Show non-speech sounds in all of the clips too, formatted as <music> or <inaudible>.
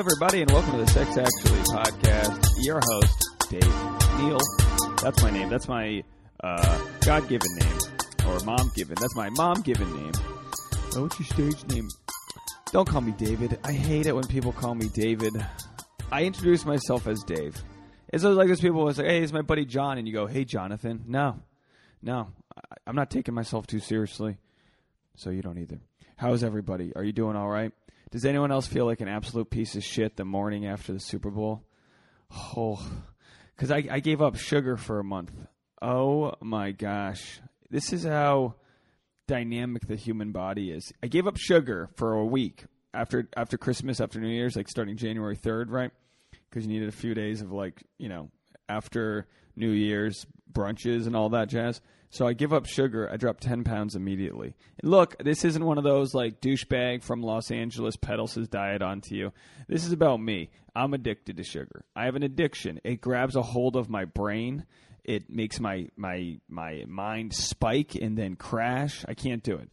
everybody, and welcome to the Sex Actually podcast. Your host, Dave Neal. That's my name. That's my uh, God given name. Or mom given. That's my mom given name. Oh, what's your stage name? Don't call me David. I hate it when people call me David. I introduce myself as Dave. It's always like those people who say, hey, it's my buddy John, and you go, hey, Jonathan. No, no. I- I'm not taking myself too seriously. So you don't either. How's everybody? Are you doing all right? Does anyone else feel like an absolute piece of shit the morning after the Super Bowl? Oh, because I, I gave up sugar for a month. Oh my gosh. This is how dynamic the human body is. I gave up sugar for a week after after Christmas, after New Year's, like starting January 3rd, right? Because you needed a few days of like, you know, after New Year's brunches and all that jazz. So I give up sugar. I drop 10 pounds immediately. And look, this isn't one of those like douchebag from Los Angeles peddles his diet onto you. This is about me. I'm addicted to sugar. I have an addiction. It grabs a hold of my brain. It makes my my my mind spike and then crash. I can't do it.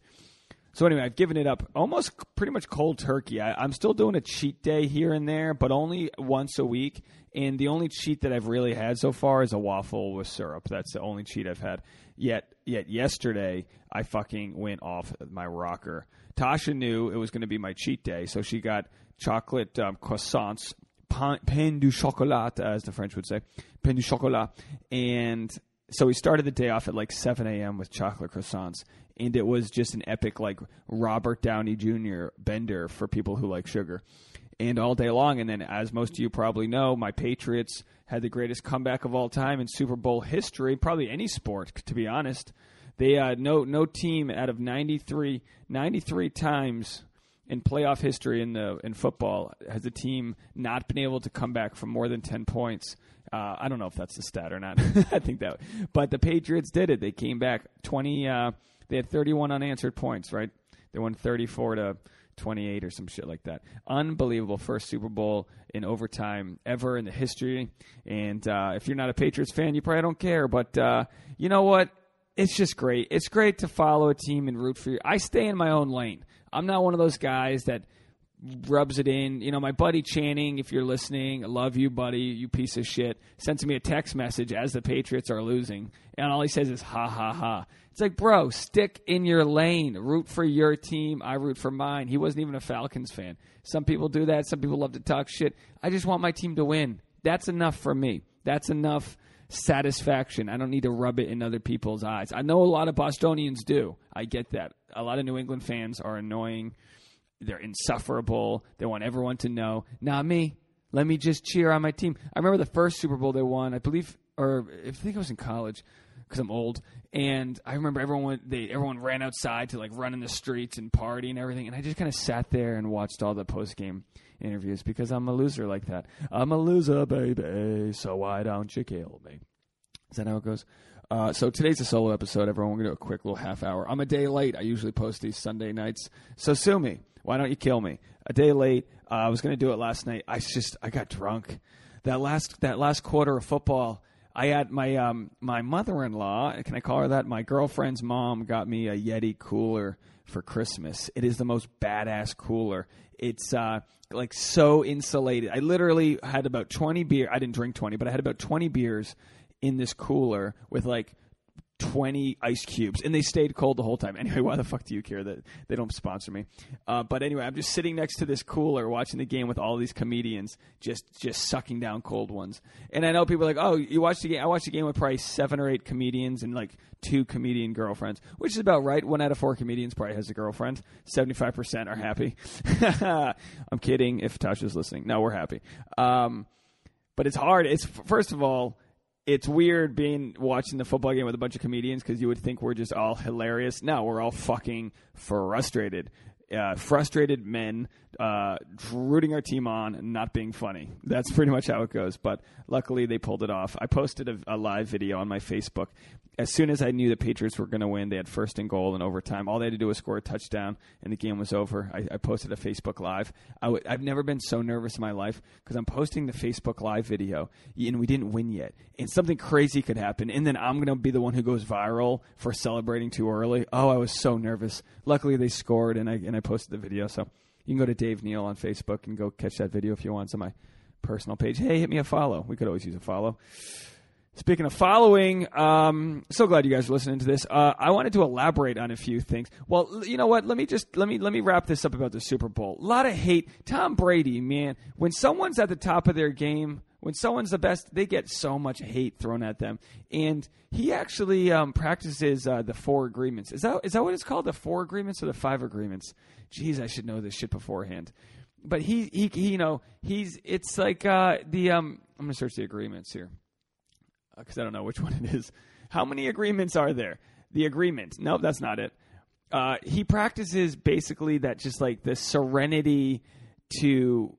So anyway, I've given it up almost pretty much cold turkey. I, I'm still doing a cheat day here and there, but only once a week. And the only cheat that I've really had so far is a waffle with syrup. That's the only cheat I've had. Yet, yet yesterday I fucking went off my rocker. Tasha knew it was going to be my cheat day, so she got chocolate um, croissants, pain du chocolat, as the French would say, pain du chocolat, and so we started the day off at like 7 a.m. with chocolate croissants, and it was just an epic, like Robert Downey Jr. bender for people who like sugar. And all day long, and then as most of you probably know, my Patriots had the greatest comeback of all time in Super Bowl history, probably any sport, to be honest. They uh, no no team out of 93, 93 times in playoff history in the in football has a team not been able to come back from more than 10 points uh, I don't know if that's the stat or not. <laughs> I think that, but the Patriots did it. They came back twenty. Uh, they had thirty-one unanswered points. Right, they won thirty-four to twenty-eight or some shit like that. Unbelievable first Super Bowl in overtime ever in the history. And uh, if you're not a Patriots fan, you probably don't care. But uh, you know what? It's just great. It's great to follow a team and root for you. I stay in my own lane. I'm not one of those guys that rubs it in. You know, my buddy Channing, if you're listening, I love you, buddy, you piece of shit, sends me a text message as the Patriots are losing, and all he says is ha ha ha. It's like, bro, stick in your lane. Root for your team. I root for mine. He wasn't even a Falcons fan. Some people do that. Some people love to talk shit. I just want my team to win. That's enough for me. That's enough satisfaction. I don't need to rub it in other people's eyes. I know a lot of Bostonians do. I get that. A lot of New England fans are annoying they're insufferable. They want everyone to know. Not me. Let me just cheer on my team. I remember the first Super Bowl they won. I believe, or I think I was in college because I'm old. And I remember everyone they everyone ran outside to like run in the streets and party and everything. And I just kind of sat there and watched all the post game interviews because I'm a loser like that. I'm a loser, baby. So why don't you kill me? Is that how it goes? Uh, so today's a solo episode, everyone. We're to do a quick little half hour. I'm a day late. I usually post these Sunday nights. So sue me. Why don't you kill me? A day late. Uh, I was going to do it last night. I just I got drunk. That last that last quarter of football, I had my um my mother-in-law, can I call her that? My girlfriend's mom got me a Yeti cooler for Christmas. It is the most badass cooler. It's uh like so insulated. I literally had about 20 beer. I didn't drink 20, but I had about 20 beers in this cooler with like 20 ice cubes and they stayed cold the whole time. <laughs> Anyway why the fuck do you care that they don't sponsor me? Uh, but anyway i'm just sitting next to this cooler watching the game with all these comedians just just sucking down cold ones. And i know people are like oh you watched the game i watched the game with probably seven or eight comedians and like two comedian girlfriends which is about right. One out of four comedians probably has a girlfriend. 75% are happy. <laughs> I'm kidding if tasha's listening. No we're happy. Um, but it's hard. It's first of all it's weird being watching the football game with a bunch of comedians because you would think we're just all hilarious. No, we're all fucking frustrated. Uh, frustrated men uh, rooting our team on and not being funny. That's pretty much how it goes. But luckily, they pulled it off. I posted a, a live video on my Facebook. As soon as I knew the Patriots were going to win, they had first and goal in overtime. All they had to do was score a touchdown, and the game was over. I, I posted a Facebook Live. i w- I've never been so nervous in my life because I'm posting the Facebook Live video, and we didn't win yet. And something crazy could happen, and then I'm going to be the one who goes viral for celebrating too early. Oh, I was so nervous. Luckily, they scored, and I and I posted the video. So You can go to Dave Neal on Facebook and go catch that video if you want. It's on my personal page. Hey, hit me a follow. We could always use a follow. Speaking of following, um, so glad you guys are listening to this. Uh, I wanted to elaborate on a few things. Well, you know what? Let me just let me let me wrap this up about the Super Bowl. A lot of hate. Tom Brady, man. When someone's at the top of their game, when someone's the best, they get so much hate thrown at them. And he actually um, practices uh, the four agreements. Is that is that what it's called? The four agreements or the five agreements? Jeez, I should know this shit beforehand. But he he, he you know he's it's like uh, the um, I'm gonna search the agreements here because I don't know which <laughs> one it is. How many agreements are there? The agreement. Nope, that's not it. Uh, he practices basically that just like the serenity to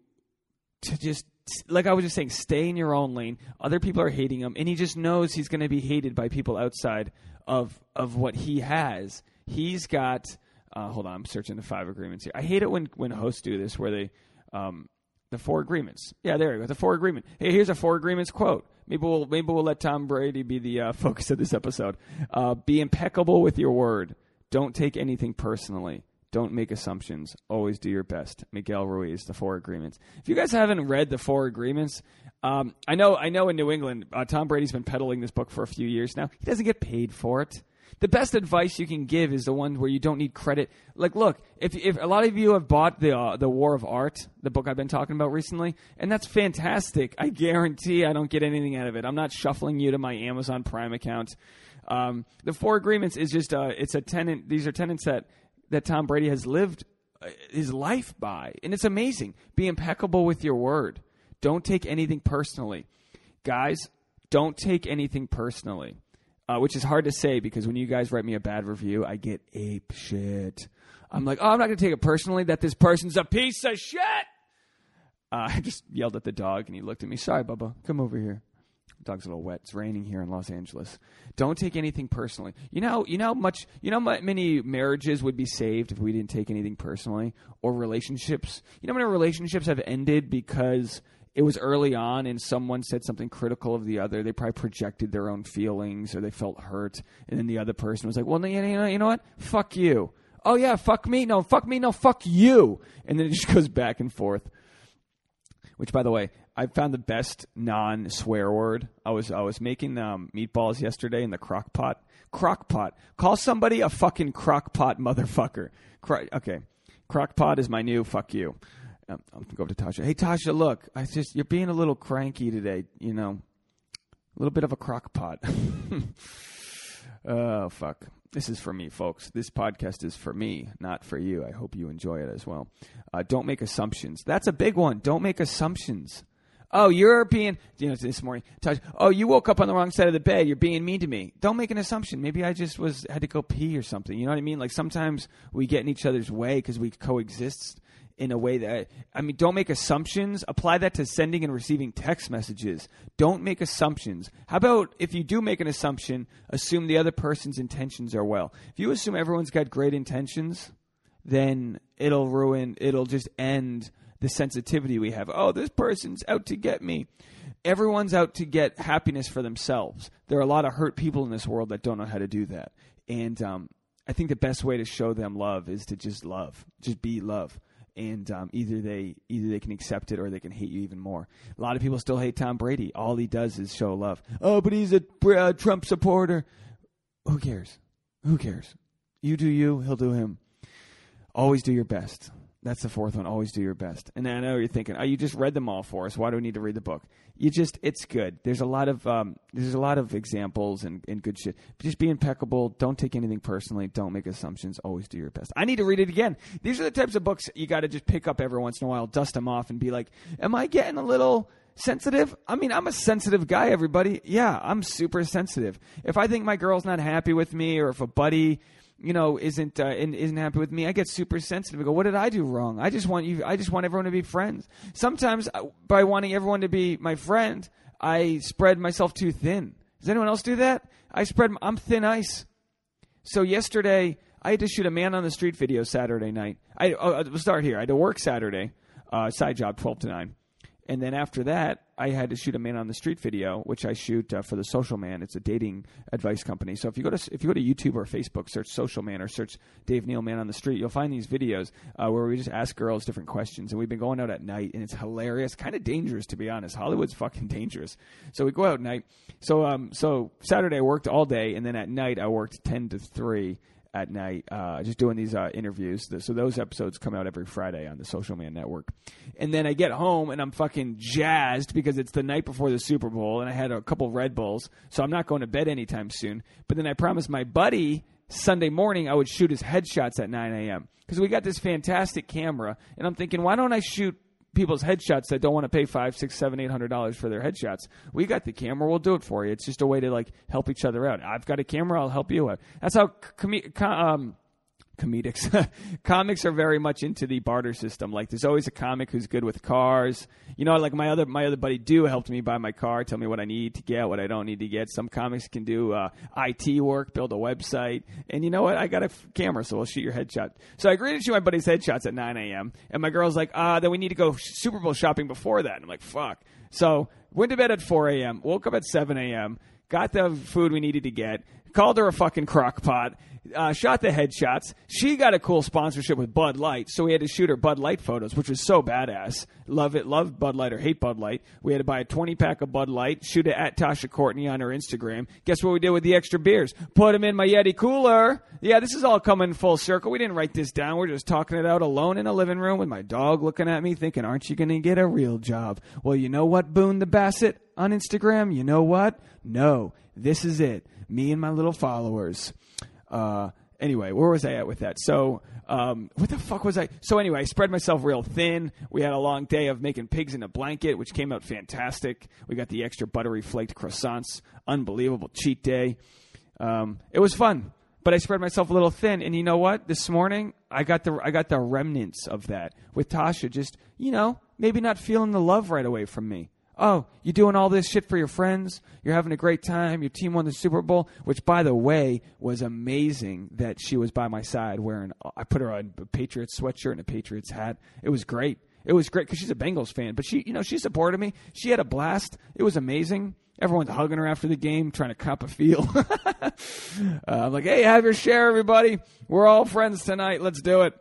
to just like I was just saying, stay in your own lane. Other people are hating him, and he just knows he's going to be hated by people outside of of what he has. He's got. Uh, hold on, I'm searching the five agreements here. I hate it when when hosts do this, where they um, the four agreements. Yeah, there you go. The four agreement. Hey, here's a four agreements quote. Maybe we'll maybe we'll let Tom Brady be the uh, <laughs> focus of this episode. Uh, be impeccable with your word. Don't take anything personally. Don't make assumptions. Always do your best. Miguel Ruiz, the Four Agreements. If you guys haven't read the Four Agreements, um, I know I know in New England, uh, Tom Brady's been peddling this book for a few years now. He doesn't get paid for it the best advice you can give is the one where you don't need credit. Like, look, if if a lot of you have bought the uh, the War of Art, the book I've been talking about recently, and that's fantastic. I guarantee I don't get anything out of it. I'm not shuffling you to my Amazon Prime account. Um, the Four Agreements is just uh, it's a tenant. These are tenants that that Tom Brady has lived uh, his life by, and it's amazing. Be impeccable with your word. Don't take anything personally, guys. Don't take anything personally uh, which is hard to say because when you guys write me a bad review, I get ape shit. I'm like, oh, I'm not going to take it personally that this person's a piece of shit. Uh, <laughs> I just yelled at the dog and he looked at me. Sorry, Bubba, come over here. Dog's a little wet. It's raining here in Los Angeles. Don't take anything personally. You know, you know much. You know, many marriages would be saved if we didn't take anything personally, or relationships. You know, how many relationships have ended because it was early on and someone said something critical of the other. They probably projected their own feelings or they felt hurt. And then the other person was like, well, you know, you know what? Fuck you. Oh, yeah, fuck me. No, fuck me. No, fuck you. And then it just <laughs> goes back and forth. Which, by the way, I found the best non swear word. I was I was making um, meatballs yesterday in the crock pot. Crock pot. Call somebody a fucking crock pot motherfucker. Cro- okay. Crock pot is my new fuck you. I'm going to go to Tasha. Hey, Tasha, look, I just you're being a little cranky today. You know, a little bit of a crock pot. <laughs> oh fuck. This is for me, folks. This podcast is for me, not for you. I hope you enjoy it as well. Uh, don't make assumptions. That's a big one. Don't make assumptions. Oh, you're being, you know, this morning, oh, you woke up on the wrong side of the bed. You're being mean to me. Don't make an assumption. Maybe I just was had to go pee or something. You know what I mean? Like sometimes we get in each other's way because we coexist in a way that I mean, don't make assumptions. Apply that to sending and receiving text messages. Don't make assumptions. How about if you do make an assumption, assume the other person's intentions are well. If you assume everyone's got great intentions, then it'll ruin. It'll just end the sensitivity we have. Oh, this person's out to get me. Everyone's out to get happiness for themselves. There are a lot of hurt people in this world that don't know how to do that, and um, I think the best way to show them love is to just love, just be love and um, either they either they can accept it or they can hate you even more. A lot of people still hate Tom Brady. All he does is show love. Oh, but he's a uh, Trump supporter. Who cares? Who cares? You do you. He'll do him. Always do your best. That's the fourth one. Always do your best. And I know you're thinking, oh, you just read them all for us. Why do we need to read the book? You just, it's good. There's a lot of, um, there's a lot of examples and, and good shit. But just be impeccable. Don't take anything personally. Don't make assumptions. Always do your best. I need to read it again. These are the types of books you got to just pick up every once in a while, dust them off, and be like, am I getting a little sensitive? I mean, I'm a sensitive guy, everybody. Yeah, I'm super sensitive. If I think my girl's not happy with me, or if a buddy you know, isn't uh, isn't happy with me, I get super sensitive. I go, "What did I do wrong? I just want you. I just want everyone to be friends." Sometimes, uh, by wanting everyone to be my friend, I spread myself too thin. Does anyone else do that? I spread. I'm thin ice. So yesterday, I had to shoot a man on the street video Saturday night. I oh, I'll start here. I had to work Saturday, uh, side job, twelve to nine, And then after that, I had to shoot a man on the street video, which I shoot uh, for the Social Man. It's a dating advice company. So if you go to if you go to YouTube or Facebook, search Social Man or search Dave Neal Man on the Street, you'll find these videos uh, where we just ask girls different questions. And we've been going out at night, and it's hilarious, kind of dangerous to be honest. Hollywood's fucking dangerous. So we go out at night. So um so Saturday I worked all day, and then at night I worked ten to three at night, uh, just doing these uh, interviews. So those episodes come out every Friday on the Social Man Network. And then I get home and I'm fucking jazzed because it's the night before the Super Bowl and I had a couple Red Bulls, so I'm not going to bed anytime soon. But then I promised my buddy Sunday morning I would shoot his headshots at 9 a.m. because we got this fantastic camera, and I'm thinking, why don't I shoot people's headshots that don't want to pay five, six, seven, eight hundred dollars for their headshots. We got the camera. We'll do it for you. It's just a way to like help each other out. I've got a camera. I'll help you out. That's how com- um, comedics. <laughs> Comics are very much into the barter system. Like there's always a comic who's good with cars. You know, like my other my other buddy do helped me buy my car, tell me what I need to get, what I don't need to get. Some comics can do uh, IT work, build a website, and you know what? I got a f- camera, so we'll shoot your headshot. So I agreed to shoot my buddy's headshots at 9 a.m. And my girl's like, ah, uh, then we need to go Super Bowl shopping before that. And I'm like, fuck. So went to bed at 4 a.m. Woke up at 7 a.m got the food we needed to get, called her a fucking crockpot, uh, shot the headshots. She got a cool sponsorship with Bud Light, so we had to shoot her Bud Light photos, which was so badass. Love it, love Bud Light or hate Bud Light. We had to buy a 20 pack of Bud Light, shoot it at Tasha Courtney on her Instagram. Guess what we did with the extra beers? Put them in my Yeti cooler. Yeah, this is all coming full circle. We didn't write this down. We're just talking it out alone in a living room with my dog looking at me, thinking, "Aren't you going to get a real job?" Well, you know what, Boone the Bassett on Instagram. You know what? No, this is it. Me and my little followers. Uh, anyway, where was I at with that? So, um, what the fuck was I? So anyway, I spread myself real thin. We had a long day of making pigs in a blanket, which came out fantastic. We got the extra buttery flaked croissants. Unbelievable cheat day. Um, it was fun, but I spread myself a little thin. And you know what? This morning, I got the I got the remnants of that with Tasha. Just you know, maybe not feeling the love right away from me. Oh, you're doing all this shit for your friends. You're having a great time. Your team won the Super Bowl, which, by the way, was amazing that she was by my side wearing. I put her on a Patriots sweatshirt and a Patriots hat. It was great. It was great because she's a Bengals fan, but she, you know, she supported me. She had a blast. It was amazing. Everyone's hugging her after the game, trying to cop a feel. <laughs> uh, I'm like, hey, have your share, everybody. We're all friends tonight. Let's do it.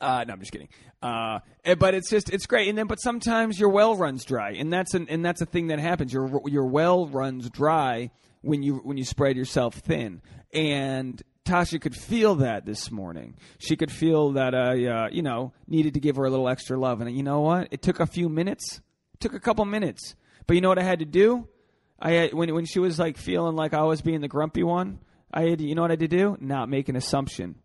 Uh, no, I'm just kidding. Uh, eh, but it's just it's great. And then, but sometimes your well runs dry, and that's an and that's a thing that happens. Your your well runs dry when you when you spread yourself thin. And Tasha could feel that this morning. She could feel that I, uh, you know, needed to give her a little extra love. And you know what? It took a few minutes. It took a couple minutes. But you know what I had to do? I had, when when she was like feeling like I was being the grumpy one. I had, you know what I had to do? Not make an assumption.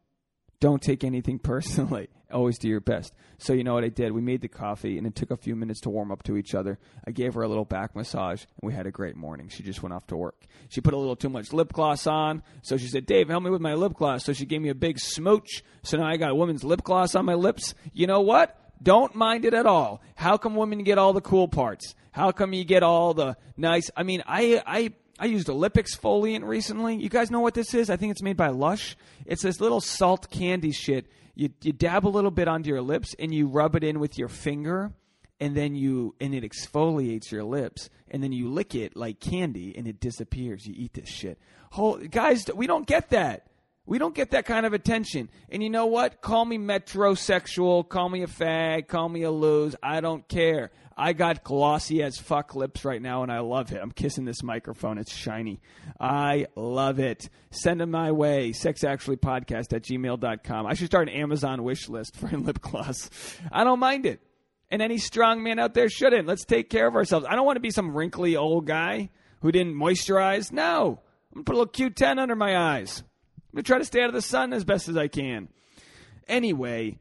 Don't take anything <laughs> personally always do your best. So you know what I did? We made the coffee, and it took a few minutes to warm up to each other. I gave her a little back massage, and we had a great morning. She just went off to work. She put a little too much lip gloss on, so she said, "Dave, help me with my lip gloss." So she gave me a big smooch. So now I got a woman's lip gloss on my lips. You know what? Don't mind it at all. How come women get all the cool parts? How come you get all the nice? I mean, I I I used a lip exfoliant recently. You guys know what this is? I think it's made by Lush. It's this little salt candy shit you you dab a little bit onto your lips and you rub it in with your finger and then you and it exfoliates your lips and then you lick it like candy and it disappears. You eat this shit. Whole, guys we don't get that. We don't get that kind of attention. And you know what? Call me metrosexual. Call me a fag. Call me a lose i don't care I got glossy as fuck lips right now, and I love it. I'm kissing this microphone. It's shiny. I love it. Send them my way. Sexactuallypodcast at gmail.com. I should start an Amazon wish list for <laughs> lip gloss. I don't mind it. And any strong man out there shouldn't. Let's take care of ourselves. I don't want to be some wrinkly old guy who didn't moisturize. No. I'm going to put a little Q10 under my eyes. I'm going to try to stay out of the sun as best as I can. Anyway,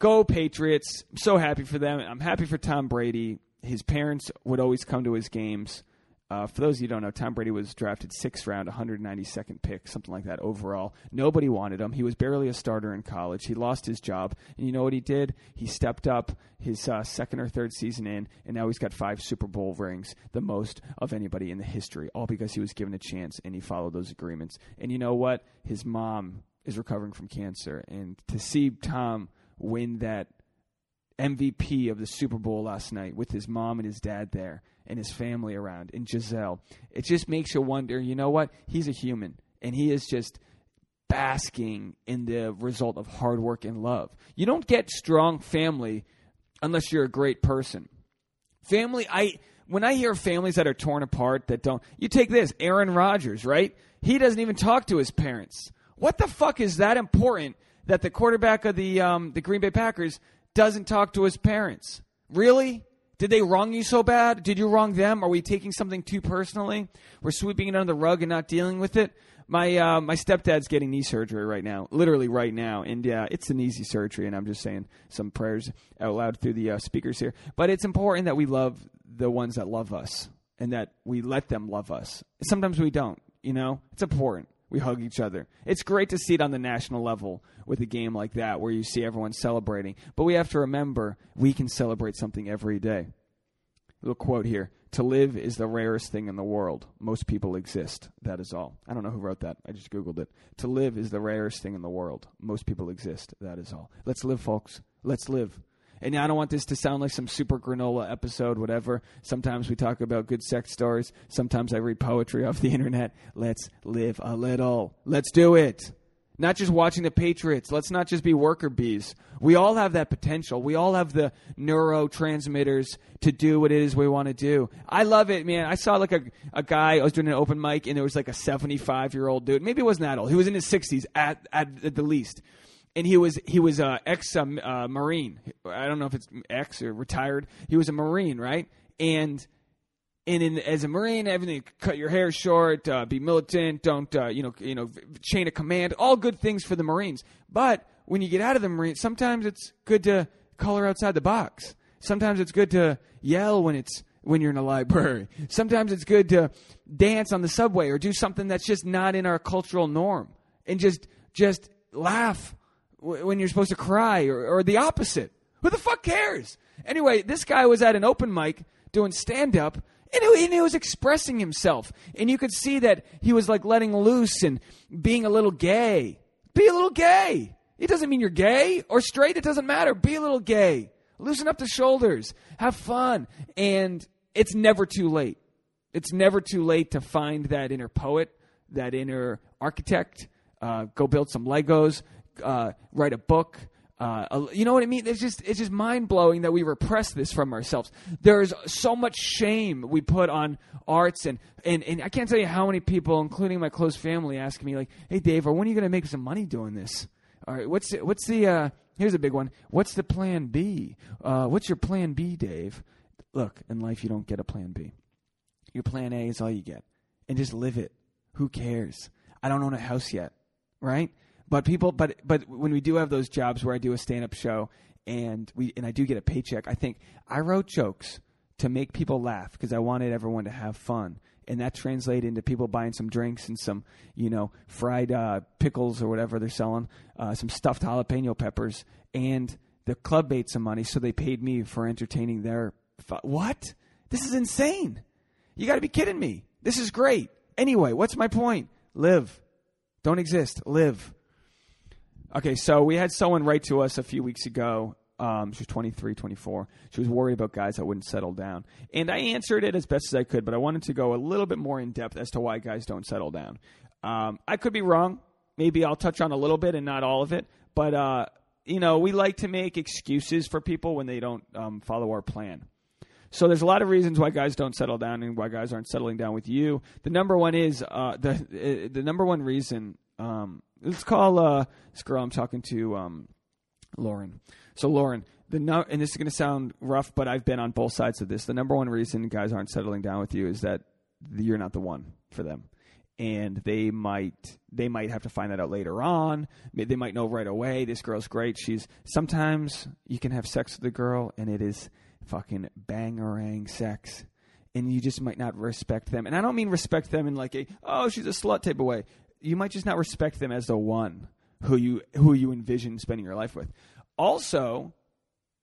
Go Patriots. I'm so happy for them. I'm happy for Tom Brady. His parents would always come to his games. Uh, for those of you who don't know, Tom Brady was drafted sixth round, 192nd pick, something like that overall. Nobody wanted him. He was barely a starter in college. He lost his job, and you know what he did? He stepped up his uh, second or third season in, and now he's got five Super Bowl rings, the most of anybody in the history, all because he was given a chance and he followed those agreements. And you know what? His mom is recovering from cancer, and to see Tom win that MVP of the Super Bowl last night with his mom and his dad there and his family around and Gisele. It just makes you wonder, you know what? He's a human and he is just basking in the result of hard work and love. You don't get strong family unless you're a great person. Family, I when I hear families that are torn apart that don't you take this, Aaron Rodgers, right? He doesn't even talk to his parents. What the fuck is that important that the quarterback of the um, the Green Bay Packers doesn't talk to his parents? Really? Did they wrong you so bad? Did you wrong them? Are we taking something too personally? We're sweeping it under the rug and not dealing with it. My uh, my stepdad's getting knee surgery right now, literally right now, and yeah, it's an easy surgery. And I'm just saying some prayers out loud through the uh, speakers here. But it's important that we love the ones that love us and that we let them love us. Sometimes we don't. You know, it's important. We hug each other. It's great to see it on the national level with a game like that where you see everyone celebrating. But we have to remember we can celebrate something every day. Little quote here To live is the rarest thing in the world. Most people exist. That is all. I don't know who wrote that. I just Googled it. To live is the rarest thing in the world. Most people exist. That is all. Let's live, folks. Let's live. And I don't want this to sound like some super granola episode, whatever. Sometimes we talk about good sex stories. Sometimes I read poetry off the <laughs> internet. Let's live a little. Let's do it. Not just watching the Patriots. Let's not just be worker bees. We all have that potential. We all have the neurotransmitters to do what it is we want to do. I love it, man. I saw like a, a guy, I was doing an open mic, and there was like a 75 year old dude. Maybe it wasn't that old. He was in his 60s at, at, at the least. And he was he was a ex uh, uh, Marine. I don't know if it's ex or retired. He was a Marine, right? And and in, as a marine, everything cut your hair short, uh, be militant, don't uh, you know you know chain of command, all good things for the Marines. But when you get out of the Marine, sometimes it's good to color outside the box. Sometimes it's good to yell when it's when you're in a library. <laughs> Sometimes it's good to dance on the subway or do something that's just not in our cultural norm, and just just laugh when you're supposed to cry or, or the opposite. Who the fuck cares? Anyway, this guy was at an open mic doing stand up and he, and he was expressing himself. And you could see that he was like letting loose and being a little gay. Be a little gay. It doesn't mean you're gay or straight. It doesn't matter. Be a little gay. Loosen up the shoulders. Have fun. And it's never too late. It's never too late to find that inner poet, that inner architect. Uh, go build some Legos. Uh, write a book. Uh, you know what I mean? It's just it's just mind blowing that we repress this from ourselves. There's so much shame we put on arts, and, and and I can't tell you how many people, including my close family, ask me like, "Hey, Dave, when are you going to make some money doing this? All right, what's what's the uh, here's a big one. What's the plan B? Uh, what's your plan B, Dave? Look, in life, you don't get a plan B. Your plan A is all you get, and just live it. Who cares? I don't own a house yet, right? But people, but but when we do have those jobs where I do a stand up show and we and I do get a paycheck, I think I wrote jokes to make people laugh because I wanted everyone to have fun. And that translated into people buying some drinks and some, you know, fried uh, pickles or whatever they're selling, uh, some stuffed jalapeno peppers, and the club made some money, so they paid me for entertaining their. Fu- what? This is insane! You got to be kidding me! This is great. Anyway, what's my point? Live. Don't exist. Live. Okay, so we had someone write to us a few weeks ago. Um, she was 23, 24. She was worried about guys that wouldn't settle down. And I answered it as best as I could, but I wanted to go a little bit more in depth as to why guys don't settle down. Um, I could be wrong. Maybe I'll touch on a little bit and not all of it. But, uh, you know, we like to make excuses for people when they don't um, follow our plan. So there's a lot of reasons why guys don't settle down and why guys aren't settling down with you. The number one is uh, the uh, the number one reason um, let's call uh, this girl I'm talking to um, Lauren. So Lauren, the no, and this is going to sound rough, but I've been on both sides of this. The number one reason guys aren't settling down with you is that you're not the one for them, and they might they might have to find that out later on. They might know right away. This girl's great. She's sometimes you can have sex with a girl and it is fucking bangerang sex and you just might not respect them. And I don't mean respect them in like a oh she's a slut type of way you might just not respect them as the one who you who you envision spending your life with. Also,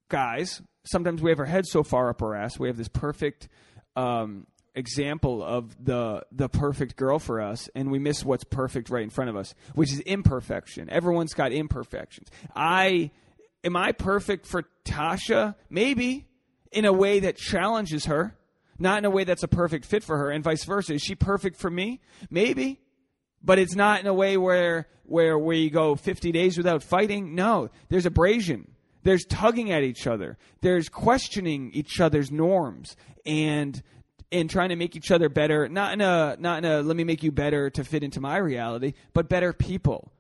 guys, sometimes we have our heads so far up our ass, we have this perfect um, example of the the perfect girl for us, and we miss what's perfect right in front of us, which is imperfection. Everyone's got imperfections. I am I perfect for Tasha? Maybe in a way that challenges her, not in a way that's a perfect fit for her, and vice versa. Is she perfect for me? Maybe, but it's not in a way where where we go 50 days without fighting. No, there's abrasion. There's tugging at each other. There's questioning each other's norms and and trying to make each other better. Not in a not in a let me make you better to fit into my reality, but better people.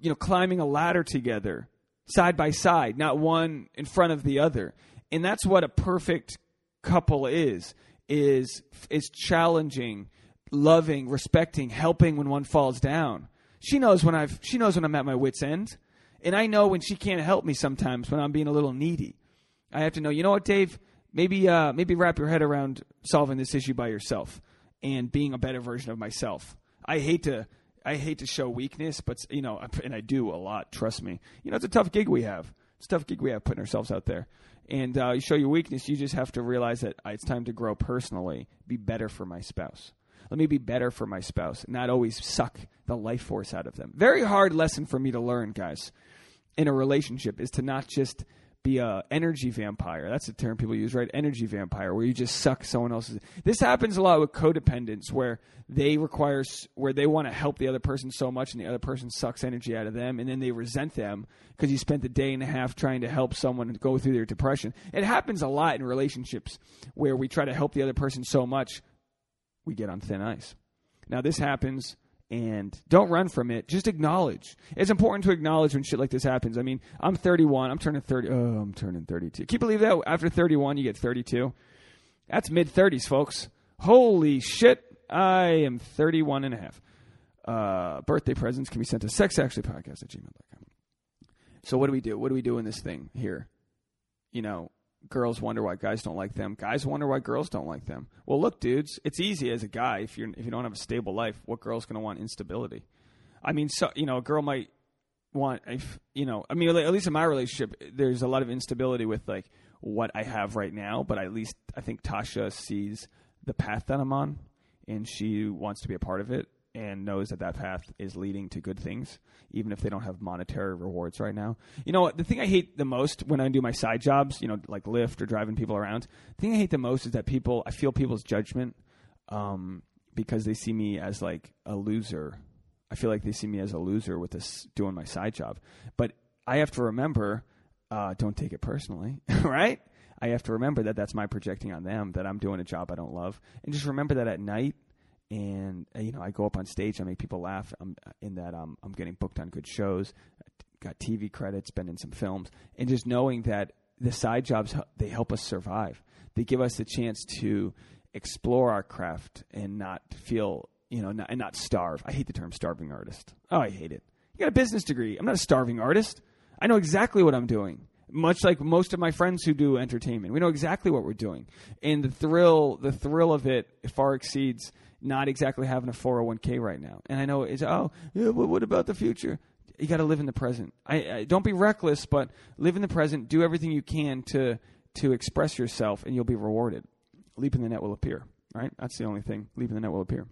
You know, climbing a ladder together, side by side, not one in front of the other. And that's what a perfect couple is is is challenging, loving, respecting, helping when one falls down. She knows when I've she knows when I'm at my wits end. And I know when she can't help me sometimes when I'm being a little needy. I have to know, you know what, Dave? Maybe uh, maybe wrap your head around solving this issue by yourself and being a better version of myself. I hate to I hate to show weakness, but you know, and I do a lot. Trust me. You know, it's a tough gig we have. It's a tough gig we have putting ourselves out there. And uh, you show your weakness, you just have to realize that uh, it's time to grow personally, be better for my spouse. Let me be better for my spouse, not always suck the life force out of them. Very hard lesson for me to learn, guys in a relationship is to not just be a energy vampire. That's the term people use, right? Energy vampire, where you just suck someone else's. This happens a lot with codependents, where they require, where they want to help the other person so much, and the other person sucks energy out of them, and then they resent them because you spent the day and a half trying to help someone go through their depression. It happens a lot in relationships where we try to help the other person so much, we get on thin ice. Now, this happens and don't run from it. Just acknowledge. It's important to acknowledge when shit like this happens. I mean, I'm 31. I'm turning 30. Oh, I'm turning 32. Can you believe that? After 31, you get 32. That's mid 30s, folks. Holy shit. I am 31 and a half. Uh, birthday presents can be sent to sexactuallypodcast at gmail.com. So what do we do? What do we do in this thing here? You know, girls wonder why guys don't like them. Guys wonder why girls don't like them. Well, look, dudes, it's easy as a guy if you if you don't have a stable life. What girl's going to want instability? I mean, so you know, a girl might want if you know. I mean, at least in my relationship, there's a lot of instability with like what I have right now. But at least I think Tasha sees the path that I'm on, and she wants to be a part of it and knows that that path is leading to good things, even if they don't have monetary rewards right now. You know, the thing I hate the most when I do my side jobs, you know, like Lyft or driving people around, the thing I hate the most is that people, I feel people's judgment um, because they see me as like a loser. I feel like they see me as a loser with this doing my side job. But I have to remember, uh, don't take it personally, <laughs> right? I have to remember that that's my projecting on them, that I'm doing a job I don't love. And just remember that at night, and uh, you know I go up on stage, I make people laugh. I'm uh, in that um, I'm getting booked on good shows, got TV credits, been in some films, and just knowing that the side jobs they help us survive. They give us the chance to explore our craft and not feel you know not, and not starve. I hate the term starving artist. Oh, I hate it. You got a business degree. I'm not a starving artist. I know exactly what I'm doing much like most of my friends who do entertainment. We know exactly what we're doing, and the thrill, the thrill of it, far exceeds not exactly having a 401k right now. And I know it's oh, yeah, but what about the future? You got to live in the present. I, I don't be reckless, but live in the present. Do everything you can to to express yourself, and you'll be rewarded. Leap in the net will appear. Right? That's the only thing. Leap in the net will appear.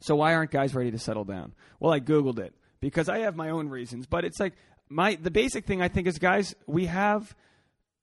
So why aren't guys ready to settle down? Well, I googled it because I have my own reasons, but it's like my the basic thing I think is guys, we have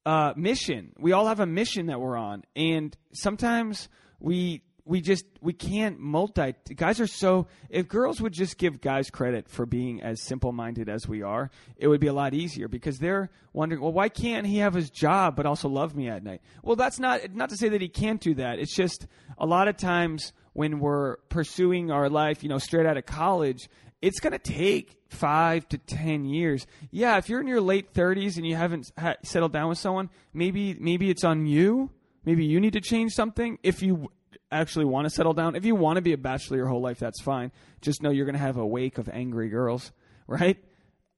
a mission. We all have a mission that we're on, and sometimes we we just we can't multi guys are so if girls would just give guys credit for being as simple minded as we are it would be a lot easier because they're wondering well why can't he have his job but also love me at night? Well that's not not to say that he can't do that. It's just a lot of times when we're pursuing our life you know straight out of college it's going to take five to ten years yeah if you're in your late 30s and you haven't ha- settled down with someone maybe maybe it's on you maybe you need to change something if you actually want to settle down, if you want to be a bachelor your whole life, that's fine. Just know you're going to have a wake of angry girls, <laughs> right?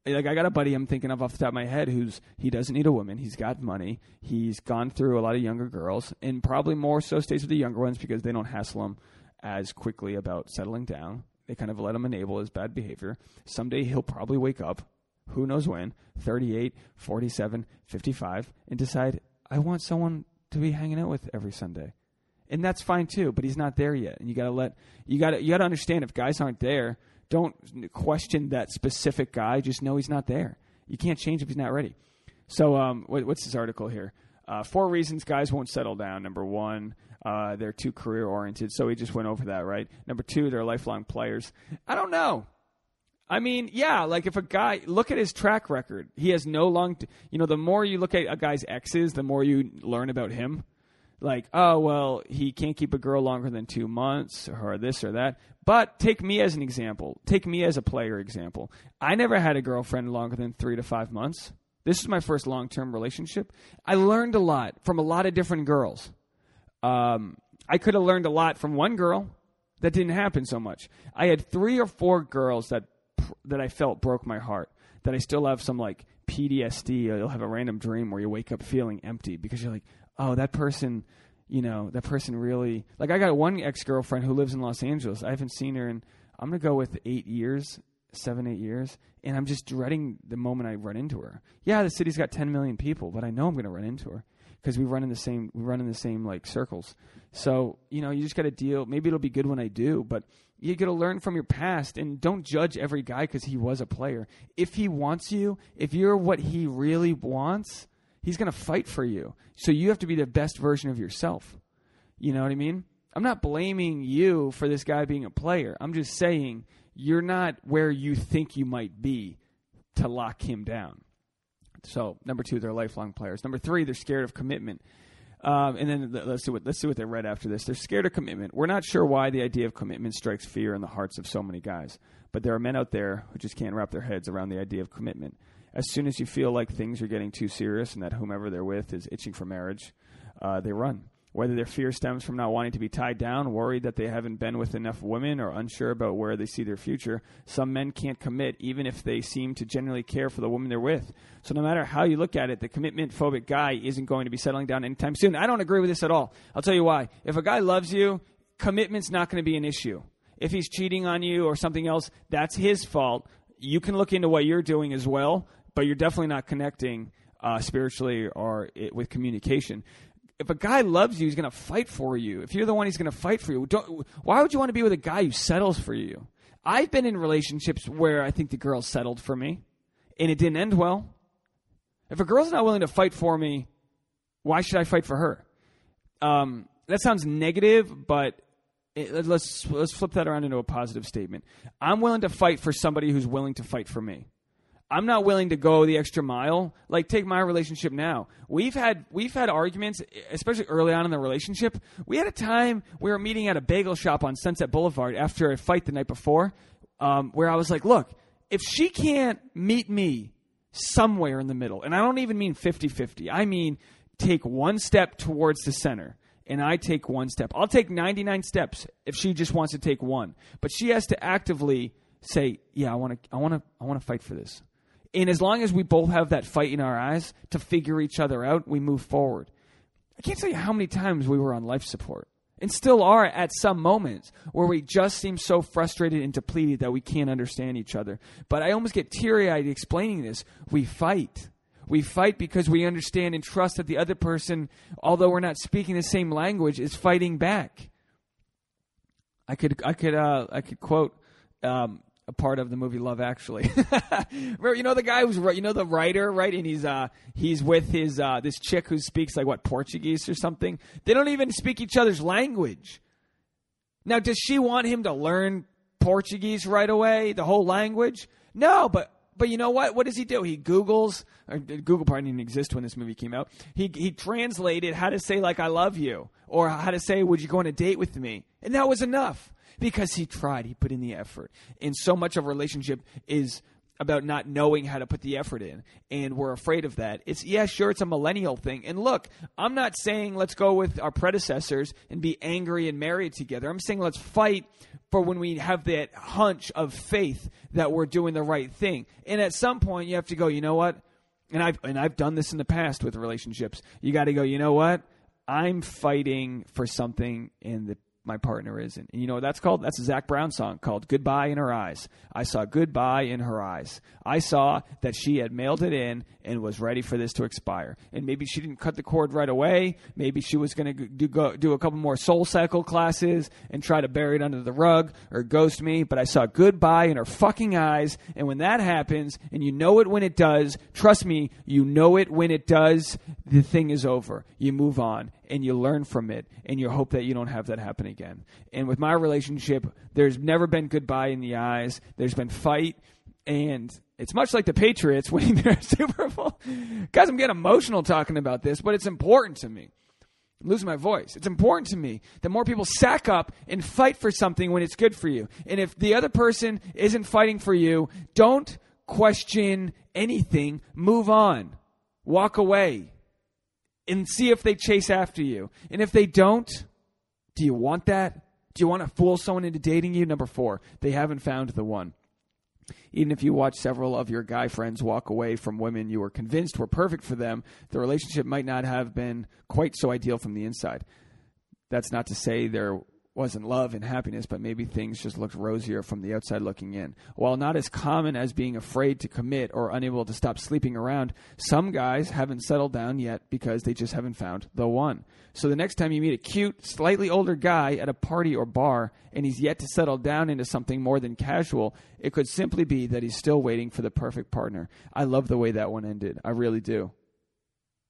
Like I got a buddy I'm thinking of off the top of my head who's he doesn't need a woman. He's got money. He's gone through a lot of younger girls, and probably more so stays with the younger ones because they don't hassle him as quickly about settling down. They kind of let him enable his bad behavior. Someday he'll probably wake up, who knows when, 38, 47, 55, and decide, I want someone to be hanging out with every Sunday and that's fine too. But he's not there yet, and you got to let you got to you got to understand if guys aren't there, don't question that specific guy. Just know he's not there. You can't change if he's not ready. So, um, what, what's this article here? Uh, four reasons guys won't settle down. Number one, uh, they're too career oriented. So we just went over that, right? Number two, they're lifelong players. I don't know. I mean, yeah, like if a guy look at his track record, he has no long. T- you know, the more you look at a guy's exes, the more you learn about him. Like, oh well, he can't keep a girl longer than two months, or this or that. But take me as an example. Take me as a player example. I never had a girlfriend longer than three to five months. This is my first long term relationship. I learned a lot from a lot of different girls. Um, I could have learned a lot from one girl. That didn't happen so much. I had three or four girls that that I felt broke my heart. That I still have some like PTSD. You'll have a random dream where you wake up feeling empty because you're like, oh, that person, you know, that person really. Like I got one ex girlfriend who lives in Los Angeles. I haven't seen her in. I'm gonna go with eight years, seven, eight years, and I'm just dreading the moment I run into her. Yeah, the city's got 10 million people, but I know I'm gonna run into her because we run in the same we run in the same like circles. So you know, you just got to deal. Maybe it'll be good when I do, but you got to learn from your past and don't judge every guy because he was a player. If he wants you, if you're what he really wants, he's to fight for you. So you have to be the best version of yourself. You know what I mean? I'm not blaming you for this guy being a player. I'm just saying you're not where you think you might be to lock him down. So number two, they're lifelong players. Number three, they're scared of commitment. Um, and then let's see what let's see what they read after this. They're scared of commitment. We're not sure why the idea of commitment strikes fear in the hearts of so many guys, but there are men out there who just can't wrap their heads around the idea of commitment. As soon as you feel like things are getting too serious and that whomever they're with is itching for marriage, uh, they run. Whether their fear stems from not wanting to be tied down, worried that they haven't been with enough women, or unsure about where they see their future, some men can't commit even if they seem to genuinely care for the woman they're with. So, no matter how you look at it, the commitment phobic guy isn't going to be settling down anytime soon. I don't agree with this at all. I'll tell you why. If a guy loves you, commitment's not going to be an issue. If he's cheating on you or something else, that's his fault. You can look into what you're doing as well, but you're definitely not connecting uh, spiritually or it, with communication if a guy loves you, he's going to fight for you. If you're the one, he's going to fight for you. Don't, why would you want to be with a guy who settles for you? I've been in relationships where I think the girl settled for me, and it didn't end well. If a girl's not willing to fight for me, why should I fight for her? Um, that sounds negative, but it, let's let's flip that around into a positive statement. I'm willing to fight for somebody who's willing to fight for me. I'm not willing to go the extra mile. Like take my relationship now. We've had we've had arguments, especially early on in the relationship. We had a time we were meeting at a bagel shop on Sunset Boulevard after a fight the night before, um, where I was like, "Look, if she can't meet me somewhere in the middle, and I don't even mean 50-50. I mean take one step towards the center." and I take one step. I'll take 99 steps if she just wants to take one. But she has to actively say, "Yeah, I want to I want to I want to fight for this." And as long as we both have that fight in our eyes to figure each other out, we move forward. I can't tell you how many times we were on life support and still are at some moments where we just seem so frustrated and depleted that we can't understand each other. But I almost get teary eyed explaining this. We fight. We fight because we understand and trust that the other person, although we're not speaking the same language, is fighting back. I could I could uh, I could quote um, a part of the movie Love Actually. <laughs> you know the guy who's you know the writer, right? And he's uh he's with his uh this chick who speaks like what Portuguese or something. They don't even speak each other's language. Now, does she want him to learn Portuguese right away, the whole language? No, but but you know what? What does he do? He Google's uh, Google probably didn't exist when this movie came out. He he translated how to say like I love you or how to say would you go on a date with me, and that was enough because he tried, he put in the effort. And so much of a relationship is about not knowing how to put the effort in and we're afraid of that. It's yeah sure it's a millennial thing. And look i'm not saying let's go with our predecessors and be angry and married together. I'm saying let's fight for when we have that hunch of faith that we're doing the right thing. And at some point you have to go you know what? And i've and i've done this in the past with relationships. You got to go you know what? I'm fighting for something and the my partner isn't. And you know what that's called? That's a Zac Brown song called Goodbye in Her Eyes. I saw goodbye in her eyes. I saw that she had mailed it in and was ready for this to expire. And maybe she didn't cut the cord right away. Maybe she was going to do, go, do a couple more SoulCycle classes and try to bury it under the rug or ghost me. But I saw goodbye in her fucking eyes. And when that happens, and you know it when it does, trust me, you know it when it does, the thing is over. You move on and you learn from it and you hope that you don't have that happen again. And with my relationship, there's never been goodbye in the eyes. There's been fight and it's much like the Patriots <laughs> winning their Super Bowl. Guys, I'm getting emotional talking about this, but it's important to me. I'm losing my voice. It's important to me that more people sack up and fight for something when it's good for you. And if the other person isn't fighting for you, don't question anything. Move on. Walk away and see if they chase after you. And if they don't, do you want that? Do you want to fool someone into dating you? Number four, they haven't found the one. Even if you watch several of your guy friends walk away from women you were convinced were perfect for them, the relationship might not have been quite so ideal from the inside. That's not to say there wasn't love and happiness, but maybe things just looked rosier from the outside looking in. While not as common as being afraid to commit or unable to stop sleeping around, some guys haven't settled down yet because they just haven't found the one. So the next time you meet a cute, slightly older guy at a party or bar and he's yet to settle down into something more than casual, it could simply be that he's still waiting for the perfect partner. I love the way that one ended. I really do.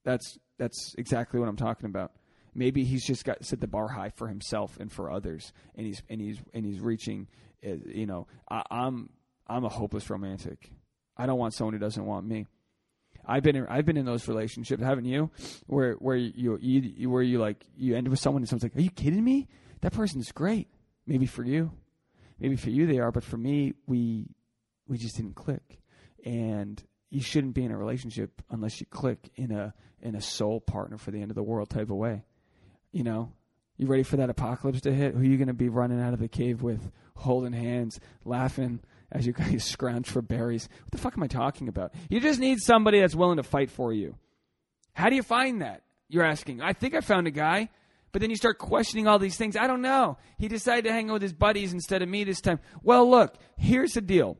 That's that's exactly what I'm talking about. Maybe he's just got set the bar high for himself and for others, and he's and he's and he's reaching. Uh, you know, I, I'm I'm a hopeless romantic. I don't want someone who doesn't want me. I've been in, I've been in those relationships, haven't you? Where where you, you where you like you end with someone and someone's like, "Are you kidding me? That person's great." Maybe for you, maybe for you they are, but for me, we we just didn't click. And you shouldn't be in a relationship unless you click in a in a soul partner for the end of the world type of way. You know, you ready for that apocalypse to hit? Who are you going to be running out of the cave with, holding hands, laughing as you <laughs> guys scrounge for berries? What the fuck am I talking about? You just need somebody that's willing to fight for you. How do you find that? You're asking. I think I found a guy. But then you start questioning all these things. I don't know. He decided to hang out with his buddies instead of me this time. Well, look, here's the deal.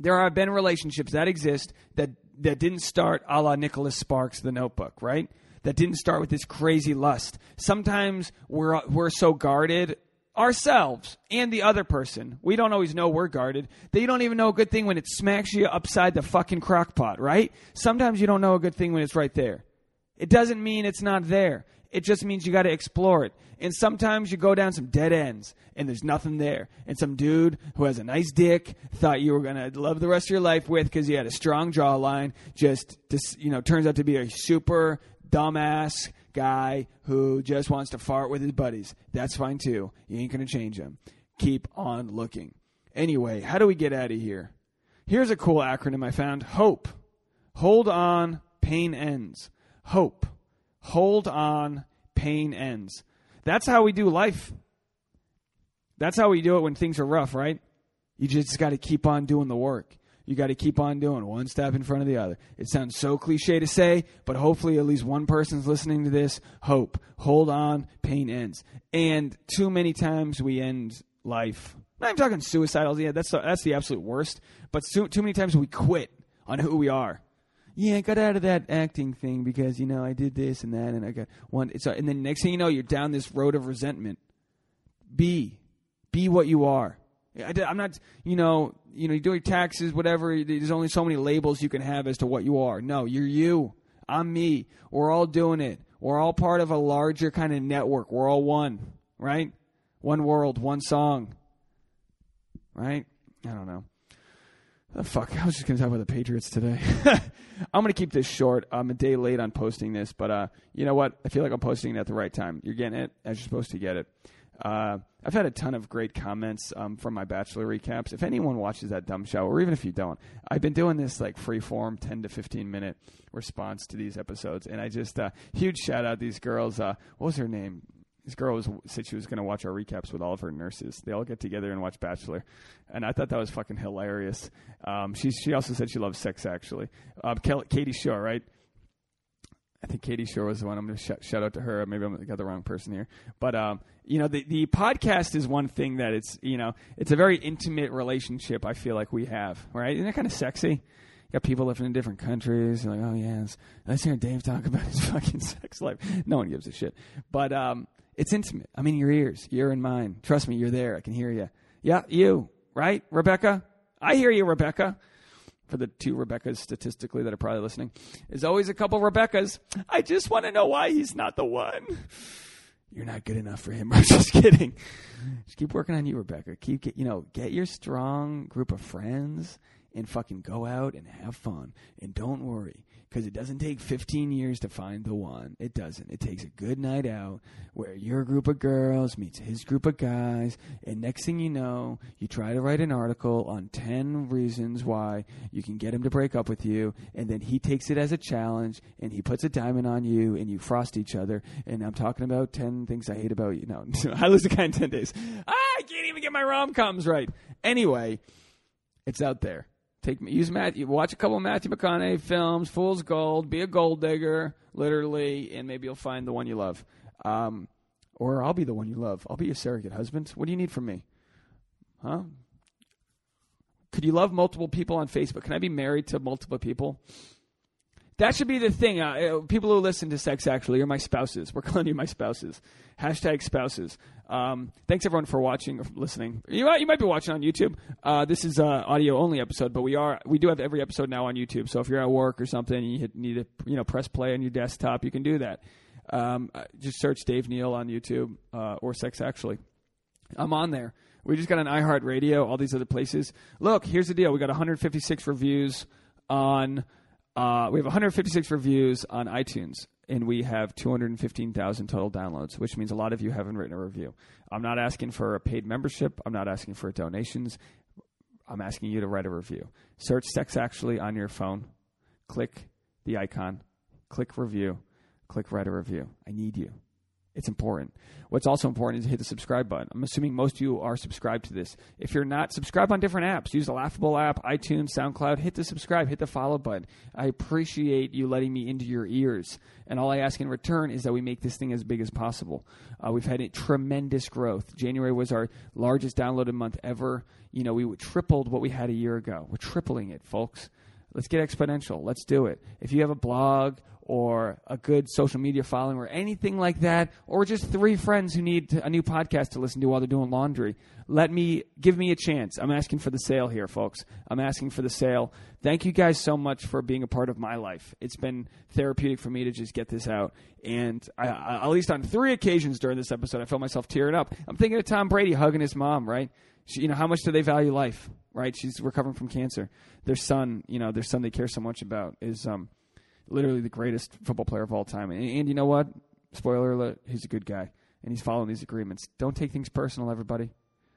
There have been relationships that exist that, that didn't start a la Nicholas Sparks, The Notebook, right? That didn't start with this crazy lust. Sometimes we're we're so guarded ourselves and the other person. We don't always know we're guarded. They don't even know a good thing when it smacks you upside the fucking crock pot, right? Sometimes you don't know a good thing when it's right there. It doesn't mean it's not there. It just means you got to explore it. And sometimes you go down some dead ends and there's nothing there. And some dude who has a nice dick thought you were going to love the rest of your life with because he had a strong jawline just, you know, turns out to be a super dumbass guy who just wants to fart with his buddies. That's fine too. You ain't going to change him. Keep on looking. Anyway, how do we get out of here? Here's a cool acronym I found HOPE. Hold on, pain ends. HOPE. Hold on, pain ends. That's how we do life. That's how we do it when things are rough, right? You just got to keep on doing the work you got to keep on doing one step in front of the other. It sounds so cliche to say, but hopefully at least one person's listening to this. Hope. Hold on. Pain ends. And too many times we end life. I'm talking suicidal. Yeah, that's the, that's the absolute worst. But so, too many times we quit on who we are. Yeah, I got out of that acting thing because you know I did this and that, and I got one. It's and then next thing you know, you're down this road of resentment. Be, be what you are. I, am not, you know, you know, you do your taxes, whatever. There's only so many labels you can have as to what you are. No, you're you. I'm me. We're all doing it. We're all part of a larger kind of network. We're all one, right? One world, one song, right? I don't know. Oh, fuck, I was just gonna talk about the Patriots today. <laughs> I'm gonna keep this short. I'm a day late on posting this, but uh, you know what? I feel like I'm posting it at the right time. You're getting it as you're supposed to get it. Uh, I've had a ton of great comments um, from my Bachelor recaps. If anyone watches that dumb show, or even if you don't, I've been doing this like free form, 10 to 15 minute response to these episodes. And I just, uh, huge shout out to these girls. Uh, what was her name? This girl was, said she was going to watch our recaps with all of her nurses. They all get together and watch Bachelor, and I thought that was fucking hilarious. Um, she she also said she loves sex actually. Um, Katie Shaw, right? I think Katie Shore was the one. I'm going to sh- shout out to her. Maybe I got the wrong person here, but um, you know, the the podcast is one thing that it's you know it's a very intimate relationship. I feel like we have, right? Isn't that kind of sexy? You got people living in different countries. You're like, oh yes, let's hear Dave talk about his <laughs> fucking sex life. No one gives a shit, but um, it's intimate. I'm in your ears. You're in mine. Trust me, you're there. I can hear you. Yeah, you, right, Rebecca? I hear you, Rebecca for the two Rebeccas statistically that are probably listening, is always a couple Rebeccas. I just want to know why he's not the one. You're not good enough for him. <laughs> I'm just kidding. Just keep working on you, Rebecca. Keep get, you know, get your strong group of friends and fucking go out and have fun. And don't worry, because it doesn't take 15 years to find the one. It doesn't. It takes a good night out where your group of girls meets his group of guys, and next thing you know, you try to write an article on 10 reasons why you can get him to break up with you, and then he takes it as a challenge, and he puts a diamond on you, and you frost each other. And I'm talking about 10 things I hate about you. No, <laughs> I lose a guy in 10 days. I can't even get my rom coms right. Anyway, it's out there. Take use Matthew. Watch a couple of Matthew McConaughey films. Fool's Gold. Be a gold digger, literally, and maybe you'll find the one you love. Um, or I'll be the one you love. I'll be your surrogate husband. What do you need from me? Huh? Could you love multiple people on Facebook? Can I be married to multiple people? That should be the thing. Uh, people who listen to Sex Actually are my spouses. We're <laughs> calling you my spouses. Hashtag spouses. Um, thanks everyone for watching or listening. You might, you might be watching on YouTube. Uh, this is uh, audio only episode, but we are we do have every episode now on YouTube. So if you're at work or something, and you hit, need to you know press play on your desktop, you can do that. Um, uh, just search Dave Neal on YouTube uh, or Sex Actually. I'm on there. We just got an iHeartRadio, all these other places. Look, here's the deal. We got 156 reviews on. Uh, we have 156 reviews on iTunes and we have 215,000 total downloads, which means a lot of you haven't written a review. I'm not asking for a paid membership. I'm not asking for donations. I'm asking you to write a review. Search Sex Actually on your phone. Click the icon. Click review. Click write a review. I need you. It's important. What's also important is to hit the subscribe button. I'm assuming most of you are subscribed to this. If you're not, subscribe on different apps. Use the Laughable app, iTunes, SoundCloud. Hit the subscribe, hit the follow button. I appreciate you letting me into your ears. And all I ask in return is that we make this thing as big as possible. Uh, we've had tremendous growth. January was our largest downloaded month ever. You know, we tripled what we had a year ago. We're tripling it, folks. Let's get exponential. Let's do it. If you have a blog or a good social media following or anything like that, or just three friends who need a new podcast to listen to while they're doing laundry, let me give me a chance. I'm asking for the sale here, folks. I'm asking for the sale. Thank you guys so much for being a part of my life. It's been therapeutic for me to just get this out. And I, I, at least on three occasions during this episode, I felt myself tearing up. I'm thinking of Tom Brady hugging his mom, right? She, you know, how much do they value life, right? She's recovering from cancer. Their son, you know, their son they care so much about is um, literally the greatest football player of all time. And, and you know what? Spoiler alert, he's a good guy. And he's following these agreements. Don't take things personal, everybody.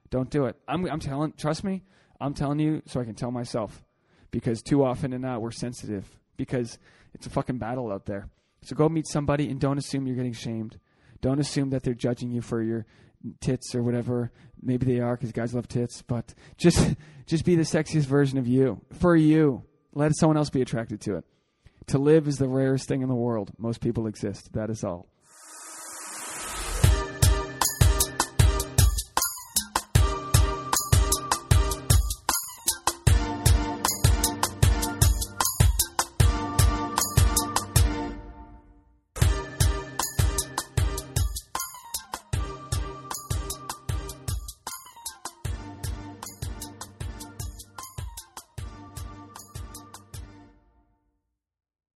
Don't do it. I'm, I'm telling, trust me, I'm telling you so I can tell myself. Because too often and not, we're sensitive. Because it's a fucking battle out there. So go meet somebody and don't assume you're getting shamed. Don't assume that they're judging you for your tits or whatever. Maybe they are because guys love tits, but just <laughs> just be the sexiest version of you for you. Let someone else be attracted to it. To live is the rarest thing in the world. Most people exist. That is all.